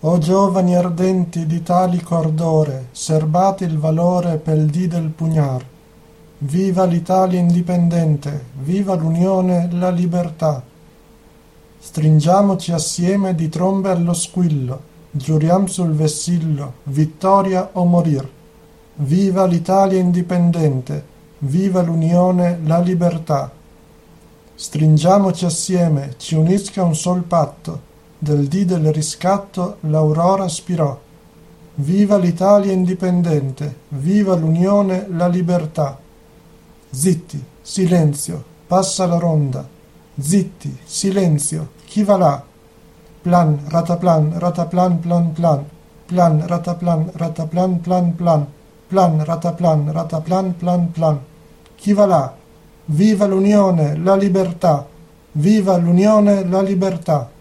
O giovani ardenti di talico ardore, serbate il valore pel dì del pugnar. Viva l'Italia indipendente, viva l'Unione, la libertà. Stringiamoci assieme di trombe allo squillo, giuriam sul vessillo, vittoria o morir. Viva l'Italia indipendente, viva l'Unione, la libertà. Stringiamoci assieme, ci unisca un sol patto, del dì del riscatto l'aurora spirò. Viva l'Italia indipendente, viva l'Unione, la libertà. Zitti, silenzio, passa la ronda. Zitti, silenzio, chi va là? Plan, rataplan, rataplan, plan, plan. Plan, rataplan, rataplan, plan, plan. Plan, rataplan, rataplan, plan, plan. Chi va là? Viva l'Unione, la libertà! Viva l'Unione, la libertà!